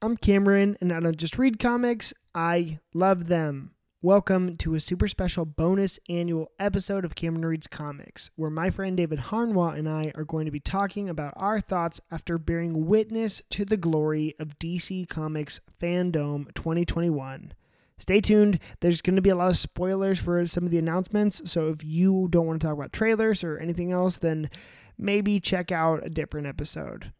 I'm Cameron, and I don't just read comics, I love them. Welcome to a super special bonus annual episode of Cameron Reads Comics, where my friend David Harnwa and I are going to be talking about our thoughts after bearing witness to the glory of DC Comics Fandom 2021. Stay tuned. There's going to be a lot of spoilers for some of the announcements, so if you don't want to talk about trailers or anything else, then maybe check out a different episode.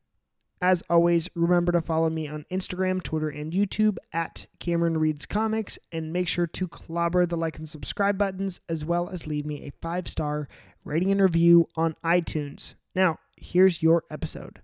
As always, remember to follow me on Instagram, Twitter, and YouTube at Cameron Reads Comics, and make sure to clobber the like and subscribe buttons, as well as leave me a five star rating and review on iTunes. Now, here's your episode.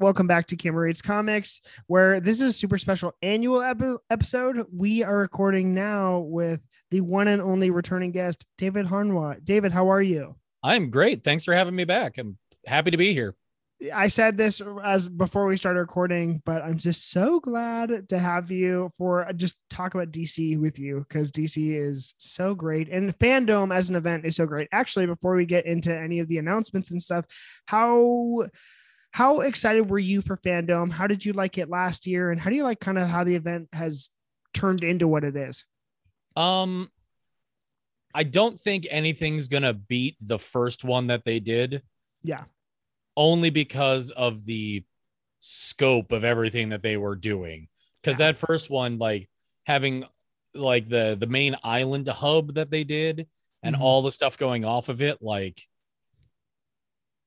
Welcome back to Cameron Reads Comics, where this is a super special annual ep- episode. We are recording now with the one and only returning guest, David Harnwa. David, how are you? I'm great. Thanks for having me back. I'm happy to be here. I said this as before we started recording, but I'm just so glad to have you for uh, just talk about DC with you because DC is so great and fandom as an event is so great. Actually, before we get into any of the announcements and stuff, how how excited were you for fandom? How did you like it last year? And how do you like kind of how the event has turned into what it is? Um, I don't think anything's gonna beat the first one that they did. Yeah. Only because of the scope of everything that they were doing. Because Yeah. that first one, like having like the the main island hub that they did and Mhm. all the stuff going off of it, like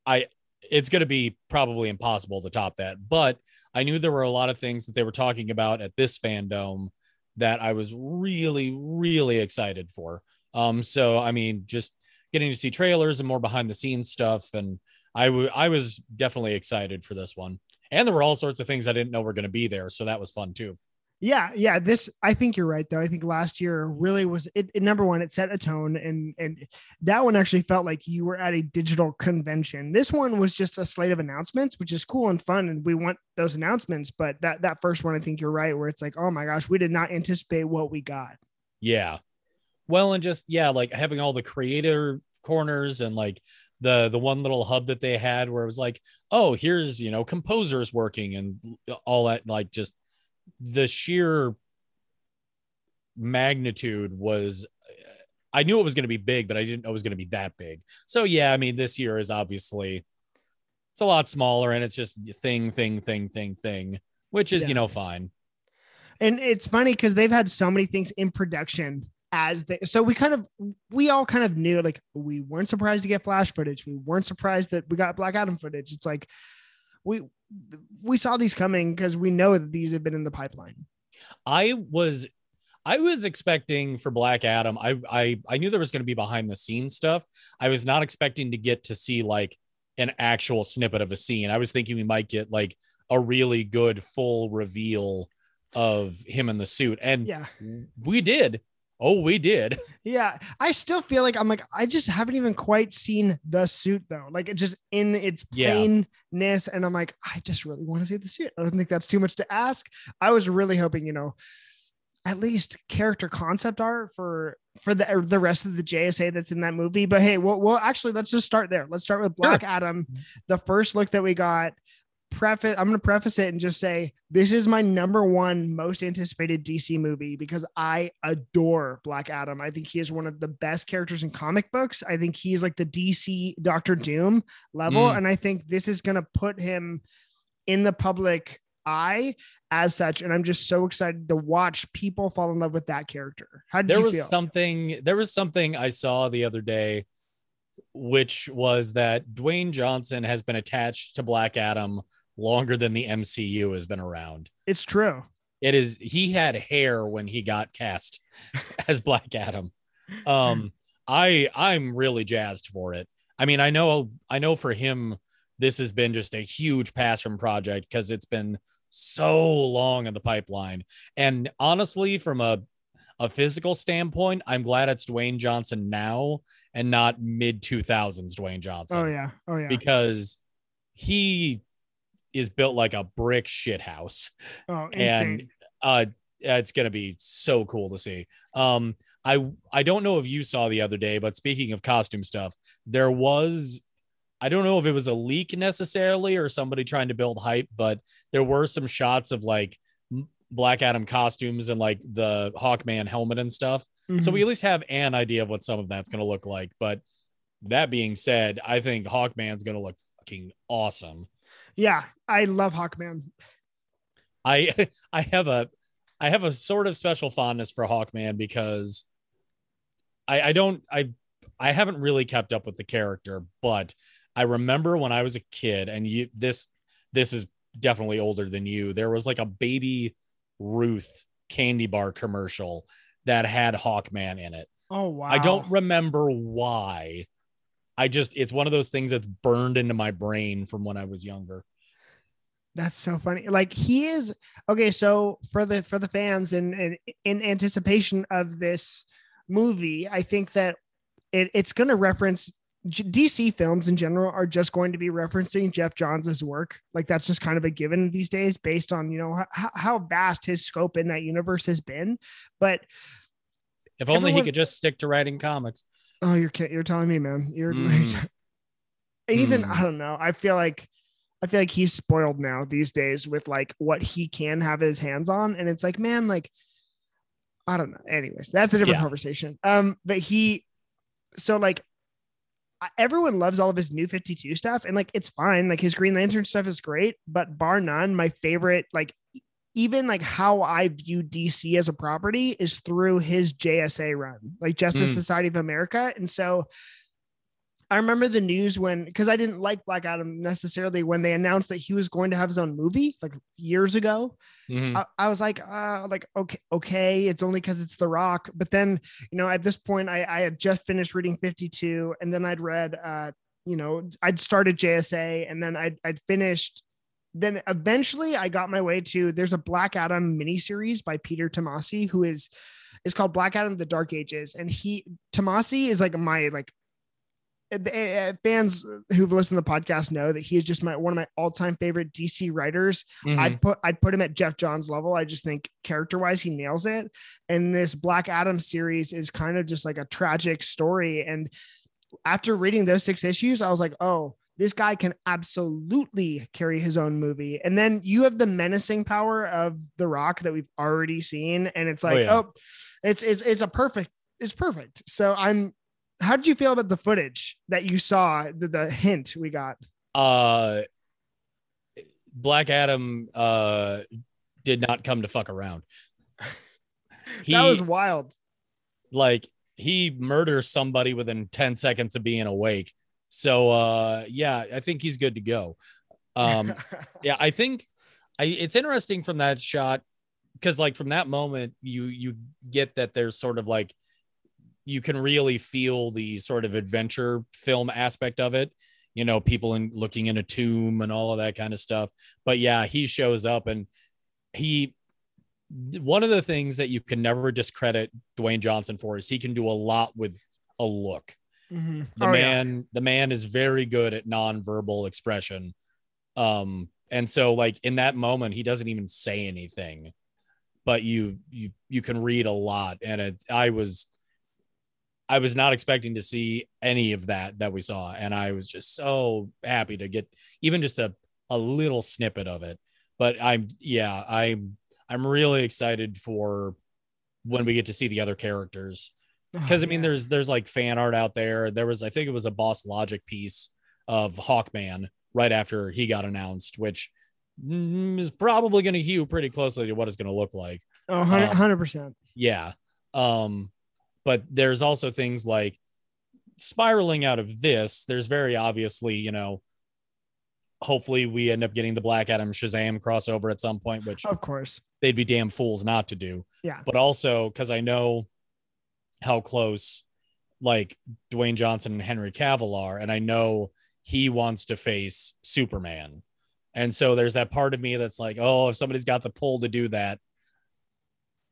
I it's going to be probably impossible to top that. But I knew there were a lot of things that they were talking about at this fandom that I was really, really excited for. Um, so I mean, just getting to see trailers and more behind the scenes stuff, and I w- I was definitely excited for this one. And there were all sorts of things I didn't know were going to be there, so that was fun too. Yeah, yeah. This I think you're right though. I think last year really was it, it- number one, it set a tone and and that one actually felt like you were at a digital convention. This one was just a slate of announcements, which is cool and fun, and we want those announcements. But that that first one, I think you're right, where it's like, oh my gosh, we did not anticipate what we got. Yeah. Well, and just yeah, like having all the creator corners and like the the one little hub that they had where it was like, oh, here's you know composers working and all that. Like just the sheer magnitude was. I knew it was going to be big, but I didn't know it was going to be that big. So yeah, I mean, this year is obviously it's a lot smaller, and it's just thing, thing, thing, thing, thing, which is Yeah. you know fine. And it's funny because they've had so many things in production as they so we kind of we all kind of knew like we weren't surprised to get flash footage. We weren't surprised that we got Black Adam footage. It's like we we saw these coming because we know that these have been in the pipeline. I was I was expecting for Black Adam. I I I knew there was going to be behind the scenes stuff. I was not expecting to get to see like an actual snippet of a scene. I was thinking we might get like a really good full reveal of him in the suit and Yeah. we did. Oh, we did. Yeah. I still feel like I'm like, I just haven't even quite seen the suit though. Like it just in its Yeah. plainness. And I'm like, I just really want to see the suit. I don't think that's too much to ask. I was really hoping, you know, at least character concept art for for the the rest of the JSA that's in that movie. But hey, well, well actually let's just start there. Let's start with Black Adam. The first look that we got. Preface I'm gonna preface it and just say this is my number one most anticipated DC movie because I adore Black Adam. I think he is one of the best characters in comic books. I think he's like the DC Doctor Doom level, Mm. and I think this is gonna put him in the public eye as such. And I'm just so excited to watch people fall in love with that character. How did there you was feel? something there was something I saw the other day which was that Dwayne Johnson has been attached to Black Adam longer than the MCU has been around. it's true. It is he had hair when he got cast as Black Adam. Um I I'm really jazzed for it. I mean, I know I know for him this has been just a huge passion project because it's been so long in the pipeline. And honestly, from a a physical standpoint, I'm glad it's Dwayne Johnson now and not mid 2000s Dwayne Johnson. Oh yeah. Oh yeah. Because he is built like a brick shit house. oh, insane. And uh it's gonna be so cool to see. Um I I don't know if you saw the other day, but speaking of costume stuff, there was I don't know if it was a leak necessarily or somebody trying to build hype, but there were some shots of like Black Adam costumes and like the Hawkman helmet and stuff. Mhm. So we at least have an idea of what some of that's going to look like. But that being said, I think Hawkman's going to look fucking awesome. Yeah, I love Hawkman. I I have a I have a sort of special fondness for Hawkman because I I don't I I haven't really kept up with the character, but I remember when I was a kid and you this this is definitely older than you. There was like a baby Ruth candy bar commercial that had Hawkman in it. Oh wow. I don't remember why. I just it's one of those things that's burned into my brain from when I was younger. That's so funny. Like he is okay. So for the for the fans and in, in, anticipation of this movie, I think that it, it's going to reference DC films in general are just going to be referencing Geoff Johns' work. Like that's just kind of a given these days, based on you know how, how vast his scope in that universe has been. But If only Everyone- he could just stick to writing comics. oh, you're you're telling me, man. You're Mm. even Mm. I don't know. I feel like I feel like he's spoiled now these days with like what he can have his hands on, and it's like, man, like I don't know. Anyways, that's a different Yeah. conversation. Um, but he, so like everyone loves all of his new 52 stuff and like it's fine like his green lantern stuff is great but bar none my favorite like even like how i view dc as a property is through his jsa run like justice Mm. society of america and so i remember the news when because i didn't like black adam necessarily when they announced that he was going to have his own movie like years ago Mhm. I, I was like, uh, like okay, okay, it's only because it's The Rock. But then, you know, at this point, I, I had just finished reading 52, and then I'd read, uh, you know, I'd started JSA, and then I'd I'd finished. Then eventually, I got my way to there's a Black Adam miniseries by Peter Tomasi who is is called Black Adam: The Dark Ages, and he Tomasi is like my like uh, uh, fans who've listened to the podcast know that he is just my one of my all-time favorite DC writers. Mhm. I'd put I'd put him at Geoff Johns level. I just think character wise he nails it. And this Black Adam series is kind of just like a tragic story. And after reading those six issues, I was like, oh, this guy can absolutely carry his own movie. And then you have the menacing power of The Rock that we've already seen, and it's like, yeah. oh, it's it's it's a perfect, it's perfect. So I'm. How did you feel about the footage that you saw? The, the hint we got. uh Black Adam uh did not come to fuck around. He that was wild. like he murders somebody within 10 seconds of being awake. So uh yeah, I think he's good to go. Um yeah, I think I it's interesting from that shot because like from that moment you you get that there's sort of like you can really feel the sort of adventure film aspect of it you know people in looking in a tomb and all of that kind of stuff but yeah he shows up and he one of the things that you can never discredit Dwayne Johnson for is he can do a lot with a look Mhm. the Oh, yeah. man the man is very good at nonverbal expression um and so like in that moment he doesn't even say anything but you you you can read a lot and it i was i was not expecting to see any of that that we saw and i was just so happy to get even just a a little snippet of it but i'm yeah i'm i'm really excited for when we get to see the other characters because I mean, Oh, Yeah. there's there's like fan art out there. There was, I think it was a Boss Logic piece of Hawkman right after he got announced, which mm, is probably going to hew pretty closely to what it's going to look like. Oh, Um, 100 percent. Yeah. Um, but there's also things like spiraling out of this. There's very obviously, you know, hopefully we end up getting the Black Adam Shazam crossover at some point, which Of course. they'd be damn fools not to do. Yeah. But also because I know how close like Dwayne Johnson and Henry Cavill are, and I know he wants to face Superman. And so there's that part of me that's like, oh, if somebody's got the pull to do that,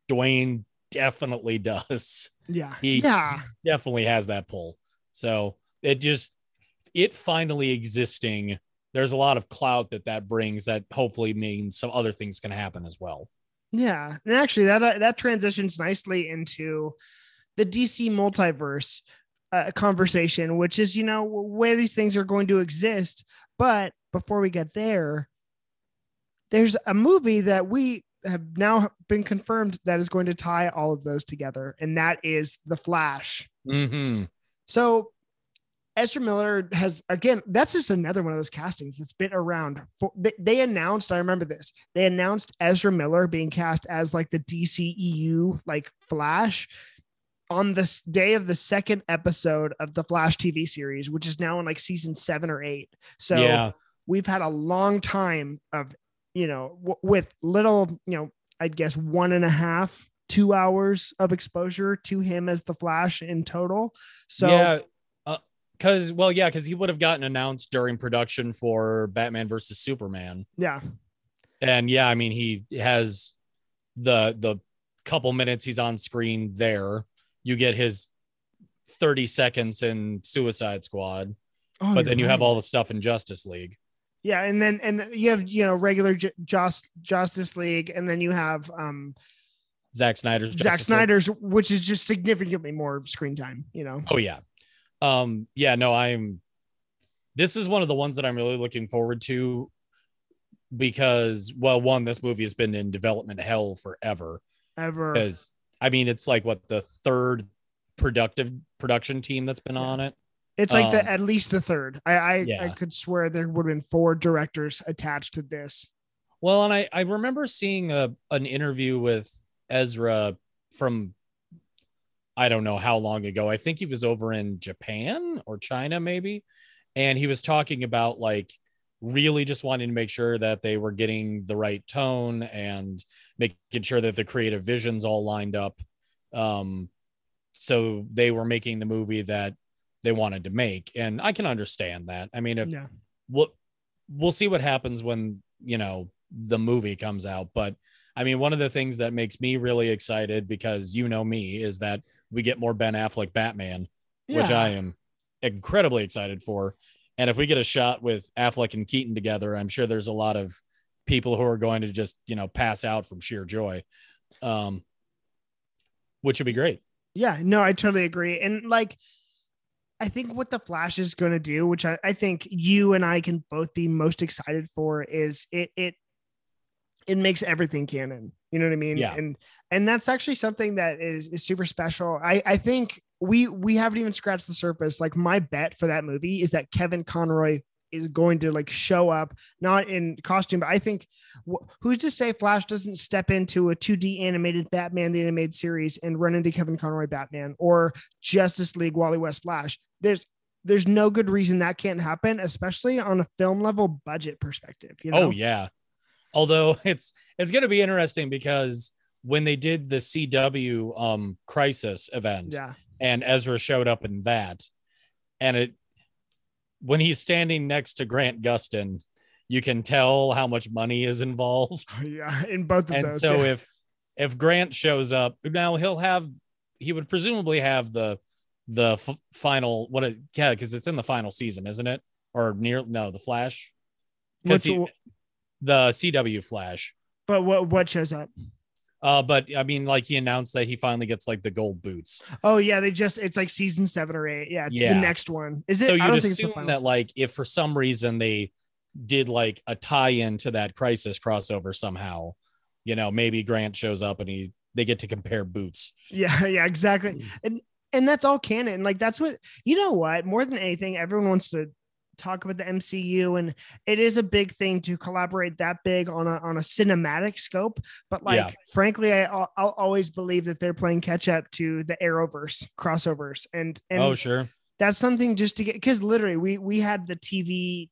Dwayne definitely does. Yeah. He yeah. definitely has that pull. So it just, it finally existing, there's a lot of clout that that brings that hopefully means some other things can happen as well. Yeah. And actually, that, uh, that transitions nicely into the DC multiverse uh, conversation, which is, you know, where these things are going to exist. But before we get there, there's a movie that we have now been confirmed that is going to tie all of those together, and that is The Flash. Mm-hmm. So Ezra Miller has again. That's just another one of those castings that's been around. For, they, they, announced. I remember this. They announced Ezra Miller being cast as like the DCEU like Flash on this day of the second episode of the Flash TV series, which is now in like season seven or eight. So yeah. we've had a long time of you know, w- with little, you know, I'd guess one and a half, two hours of exposure to him as the Flash in total. So yeah, because uh, well, yeah, because he would have gotten announced during production for Batman versus Superman. Yeah, and yeah, I mean he has the the couple minutes he's on screen there. You get his thirty seconds in Suicide Squad, oh, but then you right. have all the stuff in Justice League. Yeah, and then and you have you know regular J- Just Justice League, and then you have um Zack Snyder's Zack Justice Snyder's, League. which is just significantly more screen time. You know. Oh yeah, um yeah no I'm. This is one of the ones that I'm really looking forward to because well one this movie has been in development hell forever ever because I mean it's like what the third productive production team that's been yeah. on it it's like um, the at least the third. I I, yeah. I could swear there would have been four directors attached to this. Well, and I I remember seeing a an interview with Ezra from I don't know how long ago. I think he was over in Japan or China maybe, and he was talking about like really just wanting to make sure that they were getting the right tone and making sure that the creative visions all lined up. Um, so they were making the movie that they wanted to make. And i can understand that. I mean if yeah. we'll, we'll see what happens when you know the movie comes out. But i mean one of the things that makes me really excited because you know me is that we get more ben affleck batman yeah. which i am incredibly excited for. And if we get a shot with affleck and keaton together i'm sure there's a lot of people who are going to just you know pass out from sheer joy um which would be great. Yeah no i totally agree. And like I think what the Flash is going to do, which I, I think you and I can both be most excited for, is it it it makes everything canon. You know what I mean? Yeah. And and that's actually something that is is super special. I I think we we haven't even scratched the surface. Like my bet for that movie is that Kevin Conroy is going to like show up not in costume but i think wh- who's to say flash doesn't step into a 2d animated batman the animated series and run into kevin conroy batman or justice league wally west flash there's there's no good reason that can't happen especially on a film level budget perspective you know? oh yeah although it's it's going to be interesting because when they did the cw um crisis event yeah and ezra showed up in that and it when he's standing next to Grant Gustin, you can tell how much money is involved. Yeah, in both of and those. so yeah. if if Grant shows up now, he'll have he would presumably have the the f- final what it yeah because it's in the final season, isn't it? Or near no the Flash because the CW Flash. But what what shows up? Uh, but I mean, like he announced that he finally gets like the gold boots. Oh yeah, they just it's like season seven or eight. Yeah, yeah. the next one. Is it? So you'd assume that like if for some reason they did like a tie-in to that crisis crossover somehow, you know, maybe Grant shows up and he they get to compare boots. Yeah, yeah, exactly. And and that's all canon. Like that's what you know what, more than anything, everyone wants to talk about the MCU and it is a big thing to collaborate that big on a on a cinematic scope but like yeah. frankly I I'll, I'll, always believe that they're playing catch up to the Arrowverse crossovers and and Oh sure. That's something just to get cuz literally we we had the TV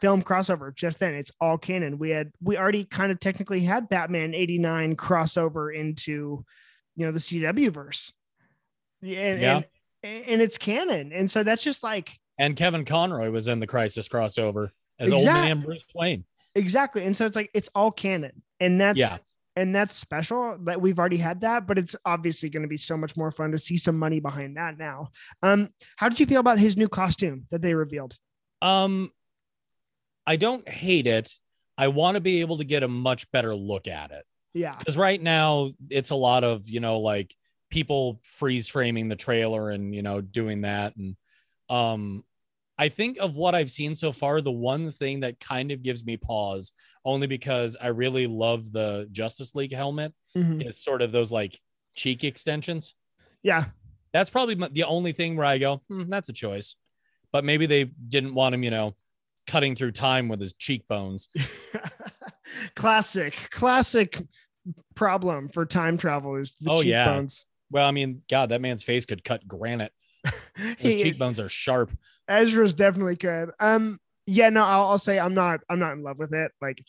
film crossover just then it's all canon we had we already kind of technically had Batman 89 crossover into you know the CW verse and, yeah. and and it's canon and so that's just like And Kevin Conroy was in the Crisis crossover as old man Bruce Wayne. exactly. And so it's like it's all canon, and that's Yeah. and that's special that we've already had that, but it's obviously going to be so much more fun to see some money behind that now. Um, how did you feel about his new costume that they revealed? Um, I don't hate it. I want to be able to get a much better look at it Yeah, because right now it's a lot of you know like people freeze framing the trailer and you know doing that and um I think of what I've seen so far, the one thing that kind of gives me pause, only because I really love the Justice League helmet, Mhm. is sort of those like cheek extensions. yeah, That's probably the only thing where I go, hmm, that's a choice. But maybe they didn't want him, you know, cutting through time with his cheekbones. classic, classic problem for time travel is the Oh, cheekbones. Well, I mean, God, that man's face could cut granite. His He- cheekbones are sharp. Ezra's definitely good. Um, yeah, no, I'll, I'll say I'm not. I'm not in love with it. Like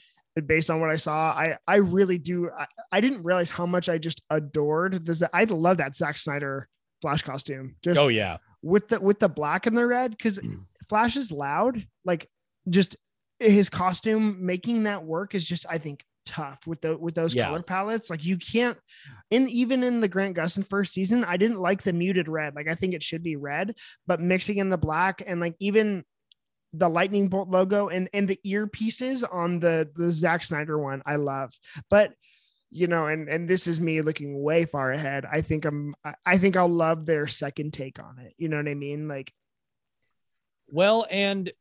based on what I saw, I I really do. I, I didn't realize how much I just adored this. I love that Zack Snyder Flash costume. Just Oh yeah, with the with the black and the red because Flash is loud. Like just his costume making that work is just I think tough with the with those Yeah. color palettes. Like you can't. In even in the Grant Gustin first season, I didn't like the muted red. Like I think it should be red, but mixing in the black and like even the lightning bolt logo and and the earpieces on the the Zack Snyder one, I love. But you know, and and this is me looking way far ahead. I think I'm I think I'll love their second take on it. You know what I mean? Like Well, and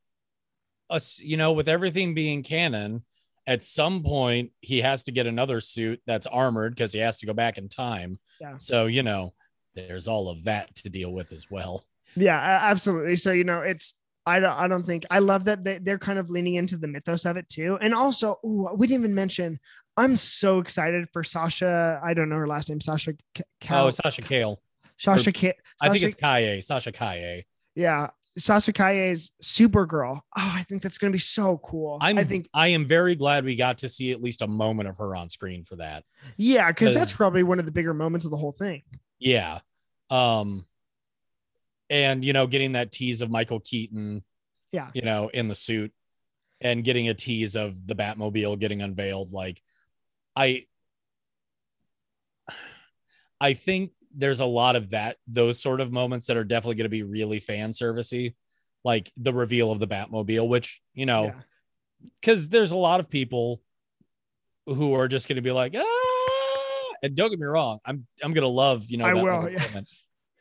us, you know, with everything being canon, at some point he has to get another suit that's armored because he has to go back in time. Yeah. So you know, there's all of that to deal with as well. Yeah, absolutely. So you know, it's I don't I don't think I love that they, they're kind of leaning into the mythos of it too. And also, ooh, we didn't even mention. I'm so excited for Sasha. I don't know her last name. Sasha. K- oh, Cal- oh, Sasha Kale. Sasha. K- I think it's Kaye. Sasha Kaye. yeah. Sasha Kaye's Supergirl. Oh, I think that's gonna be so cool. I'm. I think I am very glad we got to see at least a moment of her on screen for that. yeah, because that's probably one of the bigger moments of the whole thing. Yeah. Um and you know, getting that tease of Michael Keaton, Yeah. you know, in the suit and getting a tease of the Batmobile getting unveiled. Like I I think there's a lot of that, those sort of moments that are definitely going to be really fan servicey, like the reveal of the Batmobile, which, you know, Yeah. because there's a lot of people who are just going to be like, ah, and don't get me wrong, I'm I'm going to love you know I will, yeah.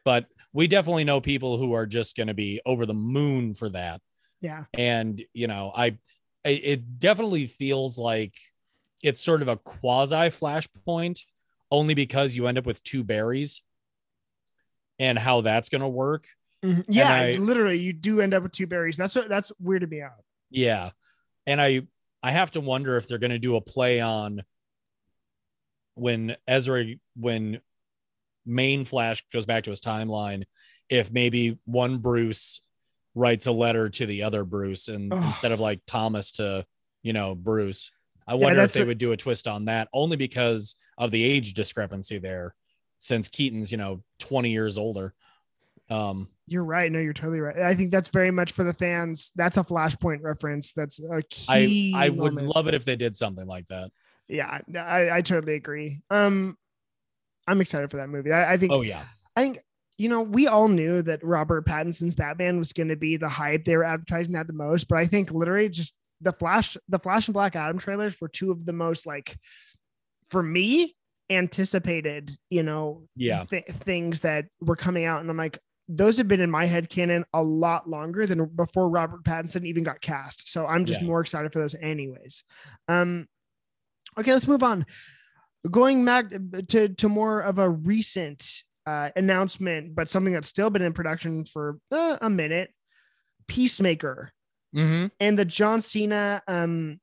but we definitely know people who are just going to be over the moon for that, Yeah. and you know, I- it definitely feels like it's sort of a quasi flashpoint, only because you end up with two berries, and how that's going to work. Mhm. Yeah. I- literally, you do end up with two berries. That's what that's weirded me out. Yeah. And I I have to wonder if they're going to do a play on when Ezra when main Flash goes back to his timeline if maybe one Bruce writes a letter to the other Bruce and instead of like Thomas to, you know, Bruce. I wonder if they a- would do a twist on that only because of the age discrepancy there since Keaton's, you know, 20 years older. Um You're right. No, you're totally right. I think that's very much for the fans. That's a flashpoint reference. That's a I key. I would moment. love it if they did something like that. Yeah, I, I totally agree. Um, I'm excited for that movie. I, I think. Oh yeah. I think you know we all knew that Robert Pattinson's Batman was going to be the hype. They were advertising that the most, but I think literally just the Flash, the Flash and Black Adam trailers were two of the most like, for me, anticipated. You know, Yeah. th- things that were coming out, and I'm like. Those have been in my head canon a lot longer than before Robert Pattinson even got cast. So I'm just Yeah. more excited for those anyways. Um, okay, let's move on. Going back to to more of a recent uh, announcement, but something that's still been in production for uh, a minute. Peacemaker Mm-hmm. and the John Cena, um,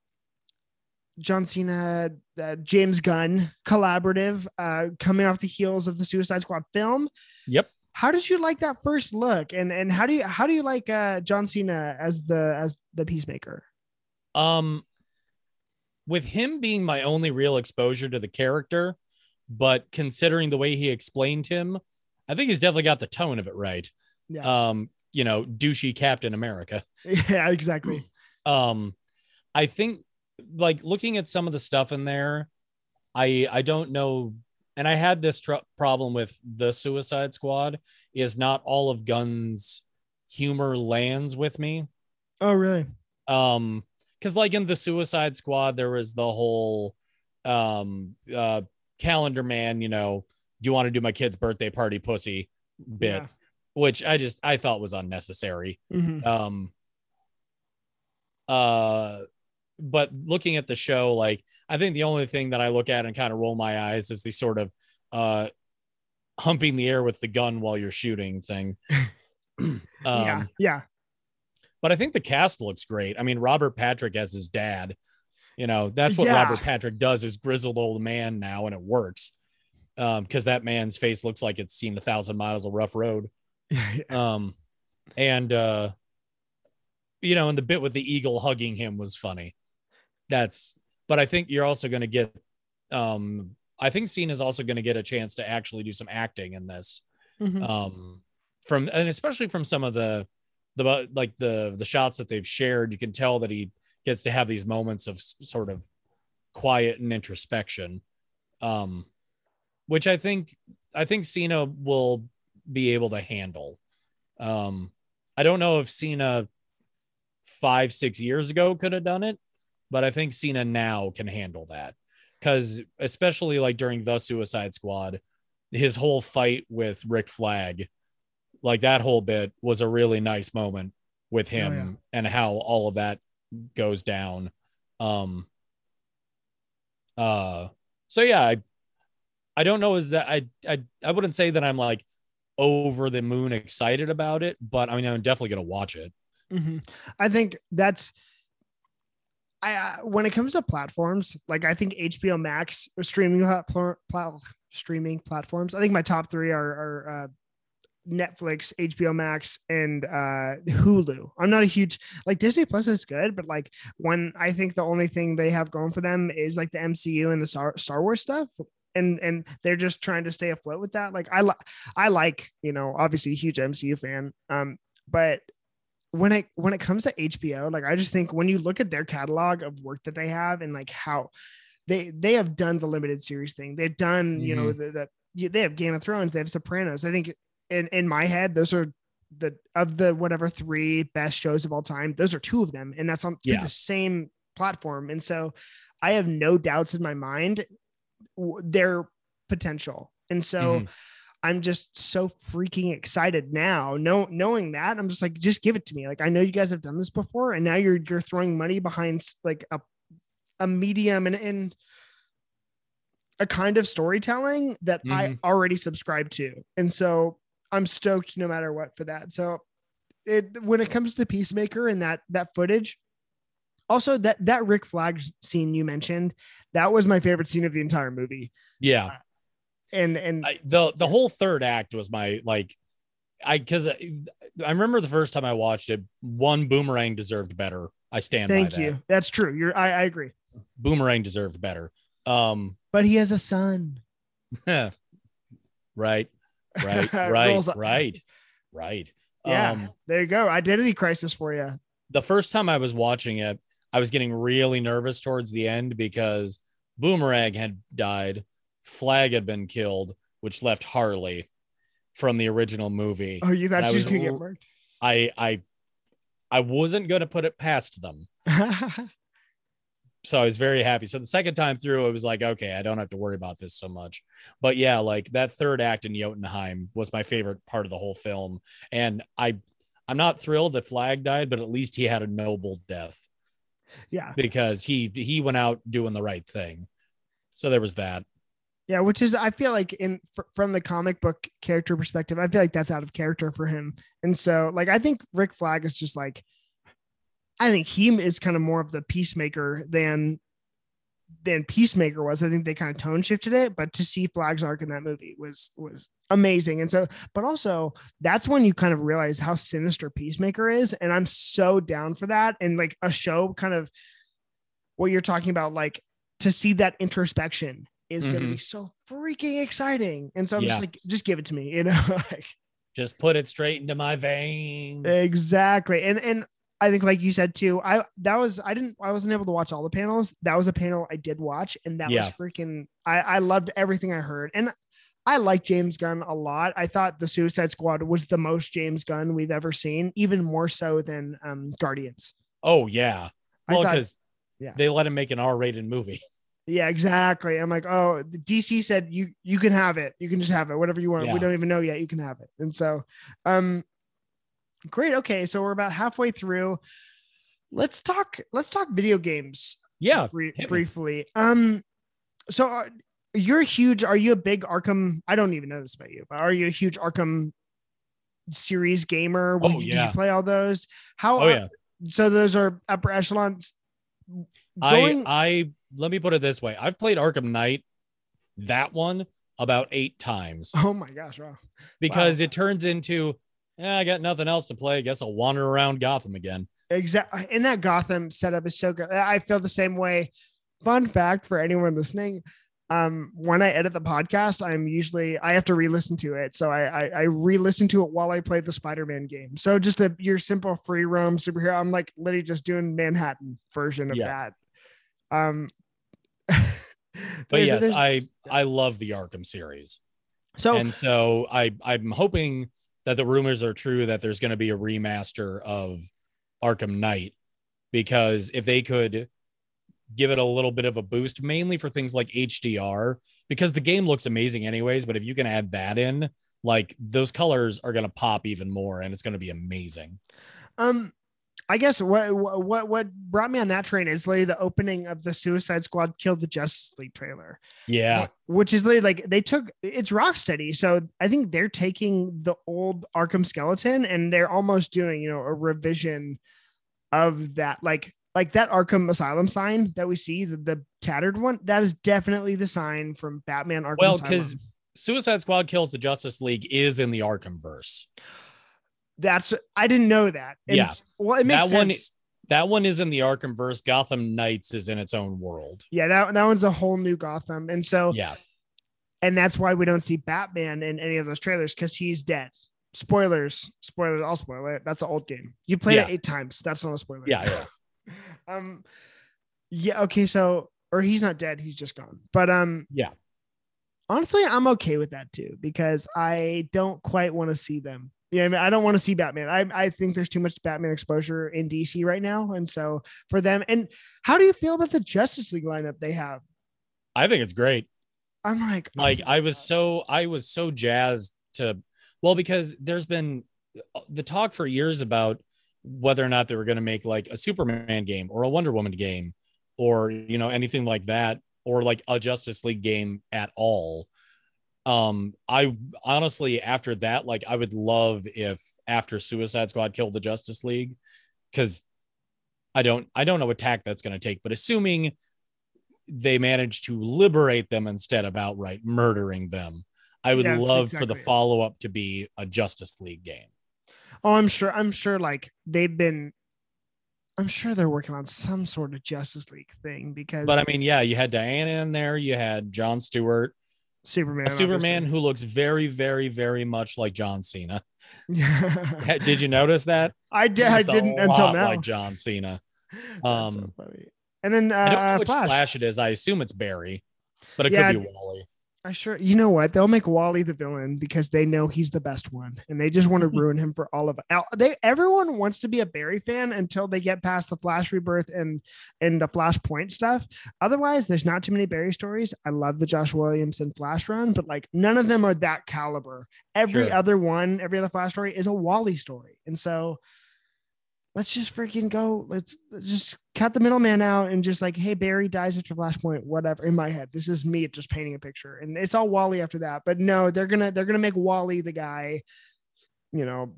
John Cena, uh, James Gunn collaborative, uh, coming off the heels of the Suicide Squad film. Yep. How did you like that first look, and and how do you how do you like uh, John Cena as the as the Peacemaker? Um, with him being my only real exposure to the character, but considering the way he explained him, I think he's definitely got the tone of it right. Yeah. Um, you know, douchey Captain America. Yeah, exactly. Um, I think like looking at some of the stuff in there, I I don't know, and I had this tr- problem with the Suicide Squad is not all of Gunn's humor lands with me. Oh, really? Um, because like in the Suicide Squad, there was the whole um uh calendar man, you know, do you want to do my kid's birthday party pussy bit, Yeah. which I just I thought was unnecessary. Mhm. Um uh but looking at the show, like I think the only thing that I look at and kind of roll my eyes is the sort of uh humping the air with the gun while you're shooting thing. um, yeah, yeah, but I think the cast looks great. I mean, Robert Patrick as his dad, you know, that's what Yeah. Robert Patrick does is grizzled old man now, and it works. Um, because that man's face looks like it's seen a thousand miles of rough road. Um, and uh, you know, and the bit with the eagle hugging him was funny. That's, but I think you're also going to get, um, I think Cena's also going to get a chance to actually do some acting in this. Mhm. um from and especially from some of the the like the the shots that they've shared you can tell that he gets to have these moments of sort of quiet and introspection. Um which i think i think cena will be able to handle. Um i don't know if cena five six years ago could have done it but i think cena now can handle that because especially like during the suicide squad his whole fight with Rick Flag, like that whole bit was a really nice moment with him Oh, yeah. and how all of that goes down. Um uh so yeah, I I don't know is that I I I wouldn't say that I'm like over the moon excited about it, but I mean I'm definitely gonna watch it. hmm I think that's I uh, when it comes to platforms, like I think HBO Max or streaming platform, plat, streaming platforms. I think my top three are, are uh, Netflix, HBO Max, and uh, Hulu. I'm not a huge like Disney Plus is good, but like when I think the only thing they have going for them is like the MCU and the Star, Star Wars stuff. And and they're just trying to stay afloat with that. Like I li- I like you know obviously a huge MCU fan, um, but when it when it comes to HBO, like I just think when you look at their catalog of work that they have and like how they they have done the limited series thing, they've done you know the, the you- they have Game of Thrones, they have Sopranos. I think in in my head those are the of the whatever three best shows of all time. Those are two of them, and that's on Yeah. the same platform. And so I have no doubts in my mind w- their potential. And so. Mhm. I'm just so freaking excited now. No, knowing that, I'm just like, just give it to me. Like I know you guys have done this before, and now you're you're throwing money behind like a a medium and and a kind of storytelling that I Mhm. already subscribe to, and so I'm stoked no matter what for that. So, it when it comes to Peacemaker and that that footage. Also, that that Rick Flag scene you mentioned, that was my favorite scene of the entire movie. Yeah. And and I, the the whole third act was my like I because I, I remember the first time I watched it, one boomerang deserved better. I stand thank by that. you. That's true. You're I, I agree. Boomerang deserved better. Um, But he has a son. right, right, right, right, right. Yeah. Um, There you go. Identity crisis for you. the first time I was watching it, I was getting really nervous towards the end because Boomerang had died, Flag had been killed, which left Harley from the original movie. Oh, you thought I she was was gonna get murked? I I I wasn't gonna put it past them. So I was very happy. So the second time through, it was like, okay, I don't have to worry about this so much. But yeah, like that third act in Jotunheim was my favorite part of the whole film. And I I'm not thrilled that Flag died, but at least he had a noble death yeah. because he he went out doing the right thing. So there was that. Yeah, which is I feel like in fr- from the comic book character perspective, I feel like that's out of character for him. And so like I think Rick Flag is just like I think he is kind of more of the peacemaker than than Peacemaker was. I think they kind of tone shifted it, but to see Flag's arc in that movie was was amazing. And so, but also that's when you kind of realize how sinister Peacemaker is, and I'm so down for that. And like a show, kind of what you're talking about, like to see that introspection is going to be so freaking exciting. And so I'm just like, just give it to me, you know. like, Just put it straight into my veins. Exactly. And and I think like you said too, I that was I didn't I wasn't able to watch all the panels. That was a panel I did watch and that Yeah. was freaking I I loved everything I heard. And I like James Gunn a lot. I thought the Suicide Squad was the most James Gunn we've ever seen, even more so than um Guardians. Oh yeah. Well, because yeah. they let him make an R-rated movie. Yeah, exactly. I'm like, oh, the DC said you you can have it. You can just have it, whatever you want. Yeah. We don't even know yet. You can have it. And so, um, great. Okay, so we're about halfway through. Let's talk. Let's talk video games Yeah. me. briefly. Um, so uh, you're huge. Are you a big Arkham? I don't even know this about you, but are you a huge Arkham series gamer? Oh, Did you yeah. play all those? How? Oh yeah. So those are upper echelons. I I let me put it this way. I've played Arkham Knight, that one about eight times Oh my gosh! Wow. because it turns into yeah, I got nothing else to play. I guess I'll wander around Gotham again. Exactly. And that Gotham setup is so good. I feel the same way. Fun fact for anyone listening. Um, when I edit the podcast, I'm usually I have to re-listen to it. So I I, I re-listen to it while I play the Spider-Man game. So just a your simple free roam superhero. I'm like literally just doing Manhattan version of Yeah. that. Um But yes, there's- I I love the Arkham series. so and so I I'm hoping that the rumors are true that there's going to be a remaster of Arkham Knight because if they could give it a little bit of a boost mainly for things like HDR because the game looks amazing anyways but if you can add that in like those colors are going to pop even more and it's going to be amazing. Um, I guess what what what brought me on that train is literally the opening of the Suicide Squad Kill the Justice League trailer. Yeah. Which is literally like they took it's Rocksteady, so I think they're taking the old Arkham skeleton and they're almost doing you know a revision of that like like that Arkham Asylum sign that we see the, the tattered one that is definitely the sign from Batman Arkham Well, Asylum. 'cause- Suicide Squad kills the Justice League is in the Arkham verse. That's I didn't know that. And Yeah. well, it makes That one- sense. That one is in the Arkham verse. Gotham Knights is in its own world. yeah, that that one's a whole new Gotham, and so Yeah. and that's why we don't see Batman in any of those trailers because he's dead. Spoilers, spoilers. I'll spoil it. That's an old game. You played Yeah. it eight times. That's not a spoiler. Yeah, yeah. um. Yeah. Okay. So, or he's not dead. He's just gone. But um. Yeah. Honestly, I'm okay with that too because I don't quite want to see them. You know, I, mean? I don't want to see Batman. I I think there's too much Batman exposure in DC right now, and so for them. And how do you feel about the Justice League lineup they have? I think it's great. I'm like, oh Like I was God. so I was so jazzed to well because there's been uh, the talk for years about whether or not they were going to make like a Superman game or a Wonder Woman game or you know anything like that or like a Justice League game at all. Um I honestly after that like I would love if after Suicide Squad killed the Justice League cuz I don't I don't know what tack that's going to take but assuming they manage to liberate them instead of outright murdering them. I would love for the follow up to be a Justice League game. Oh, I'm sure. I'm sure. Like they've been. I'm sure they're working on some sort of Justice League thing because. But I mean, yeah, you had Diana in there, you had John Stewart, Superman. a Superman who looks very, very, very much like John Cena. obviously. Did you notice that? I did. I didn't until now. Like John Cena. So um, funny. And then uh, I don't know which Flash. Flash. it is. I assume it's Barry, but it Yeah, could be Wally. I sure. You know what? They'll make Wally the villain because they know he's the best one, and they just want to ruin him for all of. Now, They everyone wants to be a Barry fan until they get past the Flash rebirth and and the Flashpoint stuff. Otherwise, there's not too many Barry stories. I love the Josh Williamson Flash run, but like none of them are that caliber. Every Sure. other one, every other Flash story is a Wally story, and so let's just freaking go. Let's, let's just cut the middleman out and just like, hey, Barry dies after Flashpoint, whatever. In my head, this is me just painting a picture, and it's all Wally after that. But no, they're gonna they're gonna make Wally the guy, you know.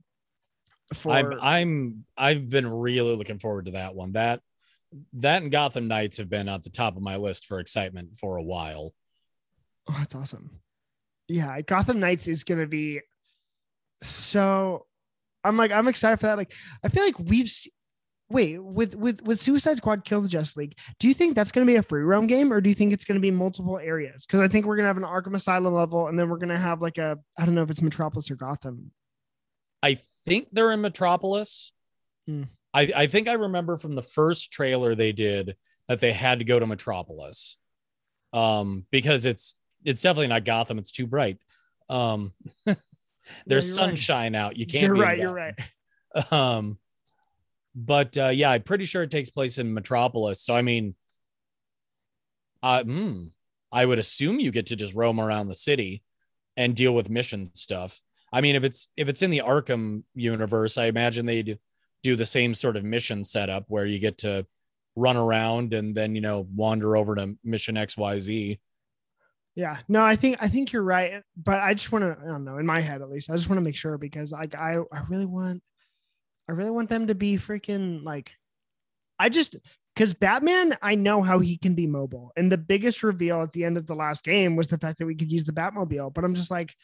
For I'm I'm I've been really looking forward to that one. That that and Gotham Knights have been at the top of my list for excitement for a while. oh, that's awesome. Yeah, Gotham Knights is gonna be so. I'm like I'm excited for that. Like I feel like we've. Wait, with with with Suicide Squad Kill the Justice League, do you think that's going to be a free roam game, or do you think it's going to be multiple areas? Because I think we're going to have an Arkham Asylum level, and then we're going to have like a I don't know if it's Metropolis or Gotham. I think they're in Metropolis. Hmm. I, I think I remember from the first trailer they did that they had to go to Metropolis. Um, because it's it's definitely not Gotham, it's too bright. Um there's you're right. sunshine out. You can't You're be right. You're right. Um but uh yeah, I'm pretty sure it takes place in Metropolis. So I mean uh hmm, I would assume you get to just roam around the city and deal with mission stuff. I mean, if it's if it's in the Arkham universe, I imagine they'd do the same sort of mission setup where you get to run around and then you know wander over to mission XYZ. Yeah. No, I think I think you're right, but I just want to I don't know in my head at least I just want to make sure because like I I really want I really want them to be freaking like I just because Batman I know how he can be mobile and the biggest reveal at the end of the last game was the fact that we could use the Batmobile, but I'm just like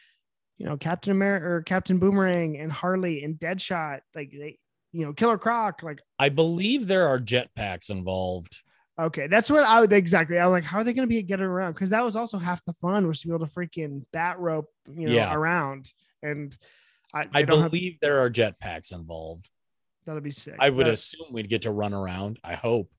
you know Captain America or Captain Boomerang and Harley and Deadshot like they you know Killer Croc like I believe there are jetpacks involved. Okay, that's what I would exactly. I was like, how are they going to be getting around? Because that was also half the fun was to be able to freaking bat rope, you know, Yeah. around. And I, I don't have- believe there are jetpacks involved. that'll be sick. I would But assume we'd get to run around. I hope.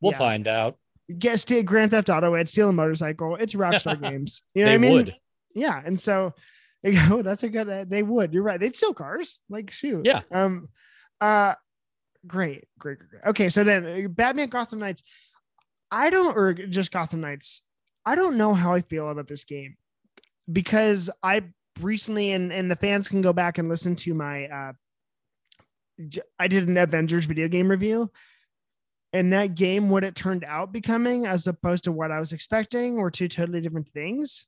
We'll Yeah. find out. get steal Grand Theft Auto. It's steal a motorcycle. It's Rockstar Games. You know they what I mean? would. Yeah, and so they go. That's a good. uh, They would. You're right. They'd steal cars. Like shoot. Yeah. Um. Uh. Great. Great. Great. great. Okay. So then, uh, Batman Gotham Knights. I don't, or just Gotham Knights. I don't know how I feel about this game because I recently, and and the fans can go back and listen to my. uh I did an Avengers video game review, and that game, what it turned out becoming, as opposed to what I was expecting, were two totally different things.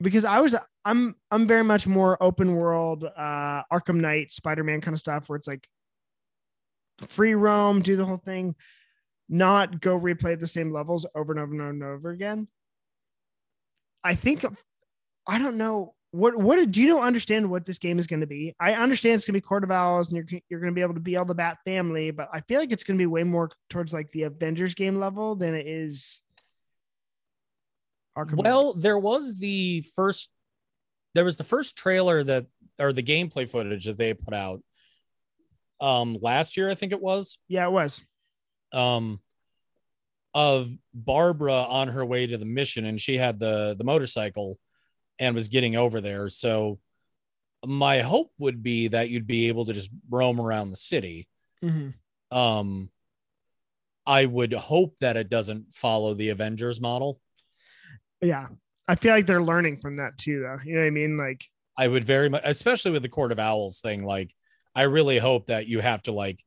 Because I was, I'm, I'm very much more open world, uh, Arkham Knight, Spider Man kind of stuff, where it's like free roam, do the whole thing, not go replay the same levels over and over and over and over again. I think, I don't know what what do you don't understand what this game is going to be? I understand it's going to be Court of Owls and you're you're going to be able to be all the Bat family, but I feel like it's going to be way more towards like the Avengers game level than it is. Arkham. Well, there was the first there was the first trailer that or the gameplay footage that they put out um last year, I think it was. yeah, it was. Um of Barbara on her way to the mission and she had the the motorcycle and was getting over there. So my hope would be that you'd be able to just roam around the city. Mhm. Um I would hope that it doesn't follow the Avengers model. Yeah, I feel like they're learning from that too, though. You know what I mean? Like, I would very much, especially with the Court of Owls thing. Like, I really hope that you have to like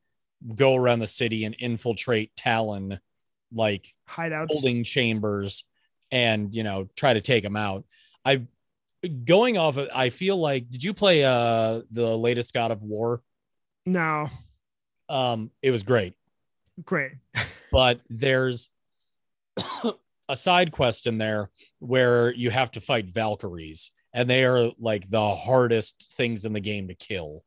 go around the city and infiltrate Talon, like hideouts. holding chambers, and you know try to take them out. I going off of. I feel like. Did you play uh the latest God of War? No, Um, it was great, great. but there's a side quest in there where you have to fight Valkyries, and they are like the hardest things in the game to kill.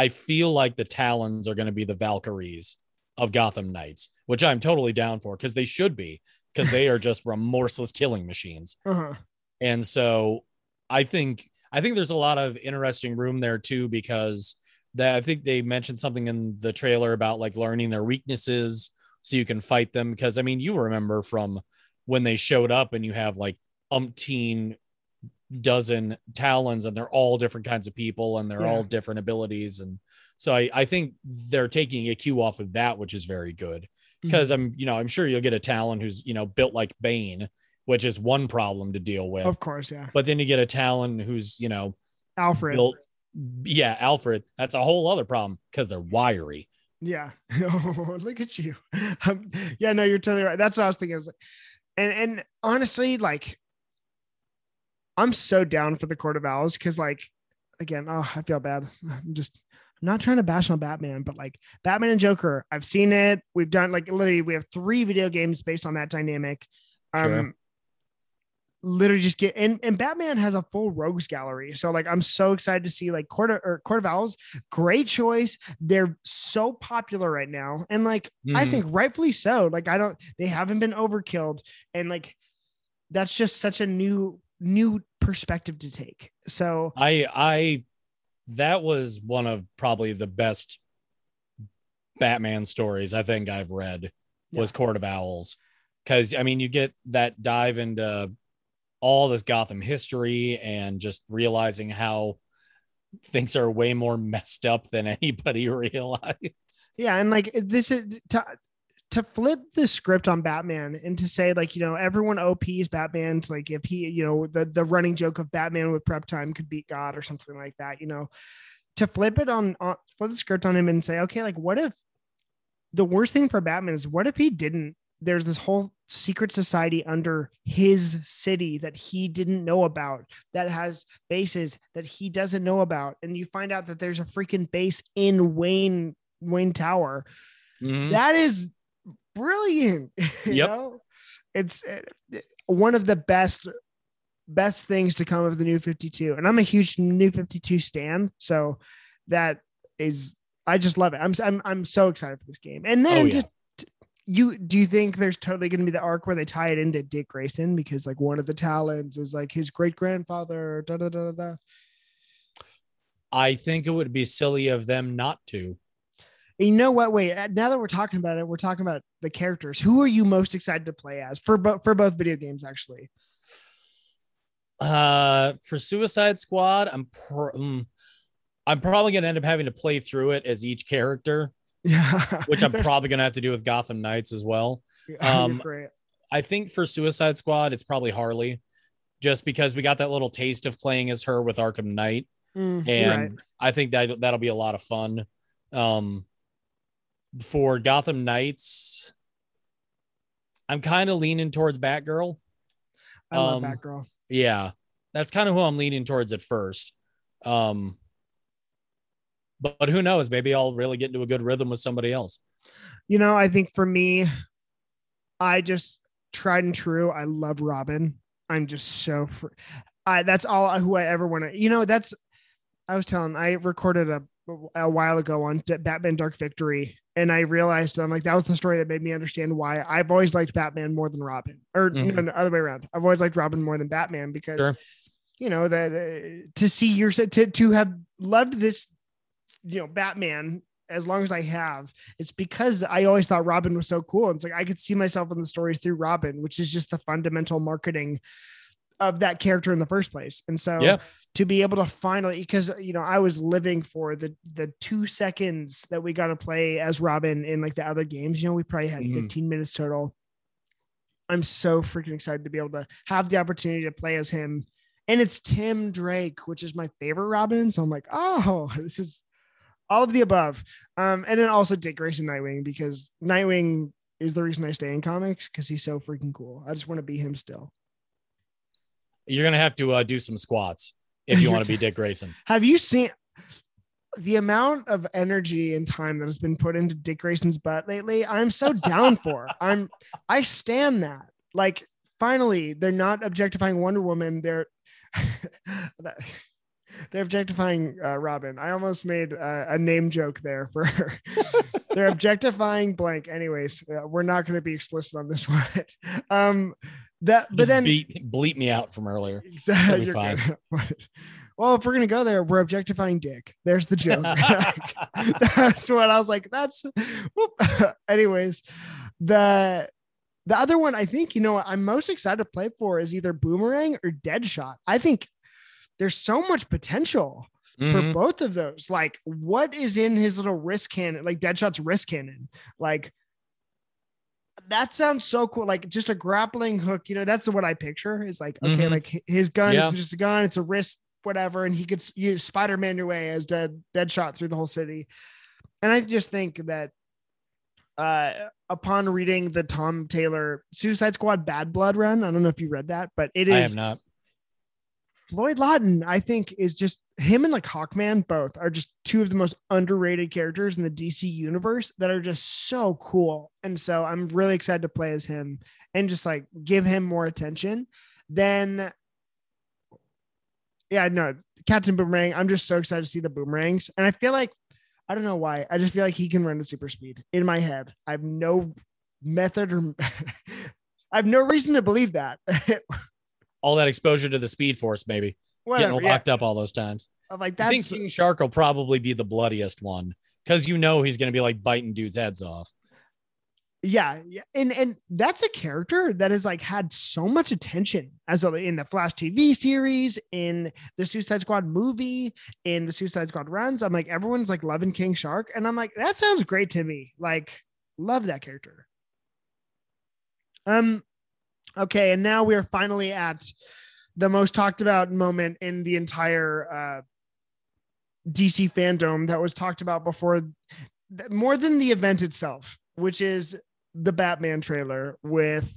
I feel like the Talons are going to be the Valkyries of Gotham Knights, which I'm totally down for because they should be, because they are just remorseless killing machines. Uh-huh. And so I think I think there's a lot of interesting room there too because that I think they mentioned something in the trailer about like learning their weaknesses so you can fight them because I mean you remember from when they showed up and you have like umpteen dozen talons and they're all different kinds of people and they're Yeah. all different abilities and so I, I think they're taking a cue off of that which is very good because I'm you know I'm sure you'll get a Talon who's you know built like Bane which is one problem to deal with Of course, yeah. but then you get a Talon who's you know Alfred. built yeah Alfred that's a whole other problem because they're wiry Yeah. Oh, look at you. Um, yeah, no, you're totally right. That's what I was thinking. I was like, and and honestly, like, I'm so down for the Court of Owls because, like, again, oh, I feel bad. I'm just I'm not trying to bash on Batman, but like Batman and Joker, I've seen it. We've done like literally, we have three video games based on that dynamic. Um, Sure. literally just get and, and Batman has a full rogues gallery. So like I'm so excited to see like Court of or Court of Owls. Great choice. They're so popular right now. And like I Mhm. think rightfully so. Like I don't they haven't been overkilled. And like that's just such a new new perspective to take. So I I that was one of probably the best Batman stories I think I've read was Court of Owls. Cause I mean, you get that dive into all this Gotham history and just realizing how things are way more messed up than anybody realized. Yeah, and like this is to to flip the script on Batman and to say like you know everyone OPs Batman to like if he you know the the running joke of Batman with prep time could beat God or something like that you know to flip it on, on flip the script on him and say okay like what if the worst thing for Batman is what if he didn't there's this whole secret society under his city that he didn't know about that has bases that he doesn't know about and you find out that there's a freaking base in Wayne Wayne Tower Mhm. that is brilliant you Yep. know it's uh, one of the best best things to come of the new 52 and i'm a huge new 52 stan so that is i just love it i'm i'm, I'm so excited for this game and then Oh, yeah. just you do you think there's totally going to be the arc where they tie it into Dick Grayson because like one of the Talons is like his great grandfather da da da da I think it would be silly of them not to. And you know what? Wait, uh, now that we're talking about it, we're talking about the characters. Who are you most excited to play as for both for both video games? Actually, Uh, for Suicide Squad, I'm mm, I'm probably gonna end up having to play through it as each character, yeah, which I'm probably gonna have to do with Gotham Knights as well. Um. I think for Suicide Squad, it's probably Harley, just because we got that little taste of playing as her with Arkham Knight, Mm, and right. I think that that'll be a lot of fun. Um, for Gotham Knights, I'm kind of leaning towards Batgirl. I love um, Batgirl. Yeah, that's kind of who I'm leaning towards at first. Um, but, but who knows? Maybe I'll really get into a good rhythm with somebody else. You know, I think for me, I just tried and true. I love Robin. I'm just so fr- I that's all who I ever want to. You know, that's I was telling. I recorded a a while ago on Batman Dark Victory, and I realized I'm like that was the story that made me understand why I've always liked Batman more than Robin, or Mhm. no, no, other way around. I've always liked Robin more than Batman because Sure. you know that uh, to see your to to have loved this, you know, Batman as long as I have, it's because I always thought Robin was so cool. And It's like I could see myself in the stories through Robin, which is just the fundamental marketing of that character in the first place. And so Yeah. to be able to finally because you know, I was living for the the two seconds that we got to play as Robin in like the other games. You know, we probably had Mhm. 15 minutes total. I'm so freaking excited to be able to have the opportunity to play as him. And it's Tim Drake, which is my favorite Robin. So I'm like, oh, this is all of the above. Um, and then also Dick Grayson Nightwing because Nightwing is the reason I stay in comics because he's so freaking cool. I just want to be him still. You're gonna have to uh, do some squats if you want to be Dick Grayson. Have you seen the amount of energy and time that has been put into Dick Grayson's butt lately? I'm so down for. I'm I stand that. Like finally, they're not objectifying Wonder Woman. They're they're objectifying uh, Robin. I almost made uh, a name joke there for her. they're objectifying blank. Anyways, uh, we're not going to be explicit on this one. um, that but Just then beat, bleep me out from earlier. Exactly. be You're good. well, if we're gonna go there, we're objectifying Dick. There's the joke. that's what I was like. That's anyways. The the other one I think you know what I'm most excited to play for is either Boomerang or Deadshot. I think there's so much potential for Mhm. both of those. Like, what is in his little wrist cannon, like Deadshot's wrist cannon? Like, that sounds so cool. Like, just a grappling hook, you know, that's what I picture is like, okay, Mhm. like his gun Yeah. is just a gun, it's a wrist, whatever, and he could use Spider Man your way as dead, Deadshot through the whole city. And I just think that uh upon reading the Tom Taylor Suicide Squad Bad Blood run, I don't know if you read that, but it is I have not. Floyd Lawton, I think, is just him and like Hawkman both are just two of the most underrated characters in the DC universe that are just so cool. And so I'm really excited to play as him and just like give him more attention. Then, yeah, no, Captain Boomerang. I'm just so excited to see the boomerangs. And I feel like, I don't know why, I just feel like he can run at super speed in my head. I have no method or I have no reason to believe that. All that exposure to the Speed Force, maybe Whatever. getting yeah. locked up all those times. like I think that's King Shark will probably be the bloodiest one because you know he's going to be like biting dudes' heads off. yeah, yeah, and and that's a character that has like had so much attention as a, in the Flash TV series, in the Suicide Squad movie, in the Suicide Squad runs. I'm like everyone's like loving King Shark, and I'm like that sounds great to me. Like love that character. Um, okay, and now we are finally at the most talked about moment in the entire uh, DC fandom that was talked about before, more than the event itself, which is the Batman trailer with